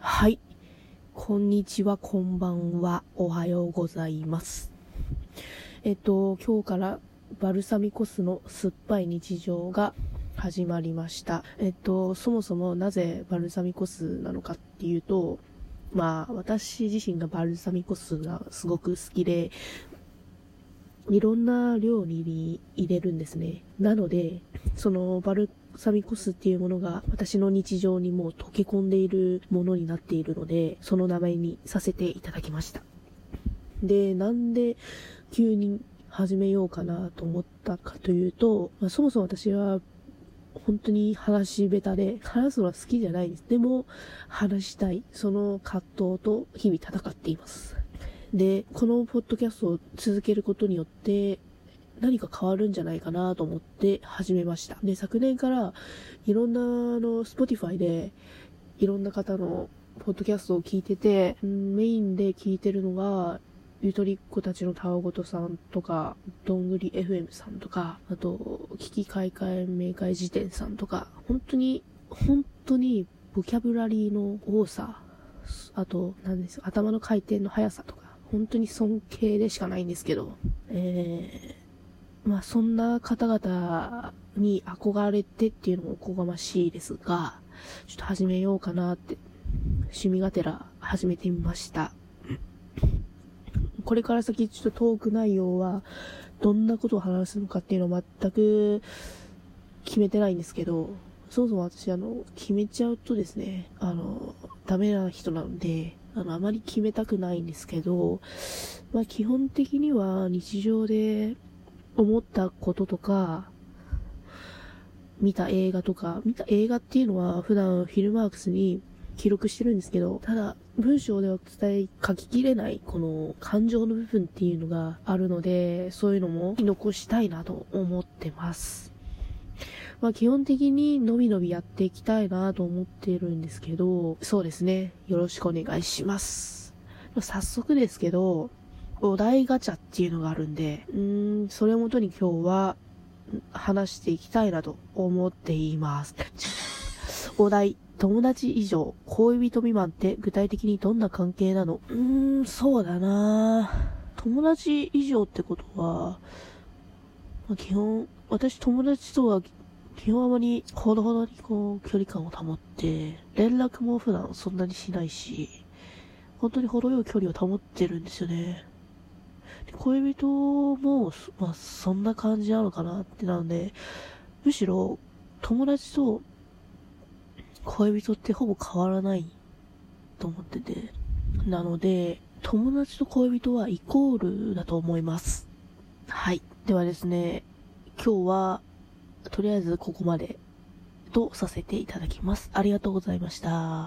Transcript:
はい。こんにちは、こんばんは、おはようございます。えっと、今日からバルサミコ酢の酸っぱい日常が始まりました。えっと、そもそもなぜバルサミコ酢なのかっていうと、まあ、私自身がバルサミコ酢がすごく好きで、いろんな料理に入れるんですね。なので、そのバルサミコ酢っていうものが私の日常にもう溶け込んでいるものになっているので、その名前にさせていただきました。で、なんで急に始めようかなと思ったかというと、まあ、そもそも私は本当に話し下手で、話すのは好きじゃないです。でも、話したい。その葛藤と日々戦っています。で、このポッドキャストを続けることによって、何か変わるんじゃないかなと思って始めました。で、昨年からいろんな、あの、Spotify でいろんな方のポッドキャストを聞いてて、メインで聞いてるのが、ゆとりっ子たちのたわごとさんとか、どんぐり FM さんとか、あと、危機開会明快辞典さんとか、本当に、本当に、ボキャブラリーの多さ、あと、何です頭の回転の速さとか、本当に尊敬でしかないんですけど、えー、まあそんな方々に憧れてっていうのもおこがましいですが、ちょっと始めようかなって、趣味がてら始めてみました。これから先ちょっとトーク内容は、どんなことを話すのかっていうのは全く決めてないんですけど、そもそも私あの、決めちゃうとですね、あの、ダメな人なので、あの、あまり決めたくないんですけど、まあ基本的には日常で思ったこととか、見た映画とか、見た映画っていうのは普段フィルマークスに記録してるんですけど、ただ文章では伝え、書ききれないこの感情の部分っていうのがあるので、そういうのも残したいなと思ってます。まあ基本的にのびのびやっていきたいなと思ってるんですけど、そうですね。よろしくお願いします。早速ですけど、お題ガチャっていうのがあるんで、うん、それをもとに今日は話していきたいなと思っています。お題、友達以上、恋人未満って具体的にどんな関係なの？うーん、そうだな友達以上ってことは、まあ、基本、私友達とは基本あまりほどほどにこう距離感を保って、連絡も普段そんなにしないし、本当に程よい距離を保ってるんですよね。で恋人も、まあそんな感じなのかなってなので、むしろ友達と恋人ってほぼ変わらないと思ってて。なので、友達と恋人はイコールだと思います。はい。ではですね、今日はとりあえずここまでとさせていただきます。ありがとうございました。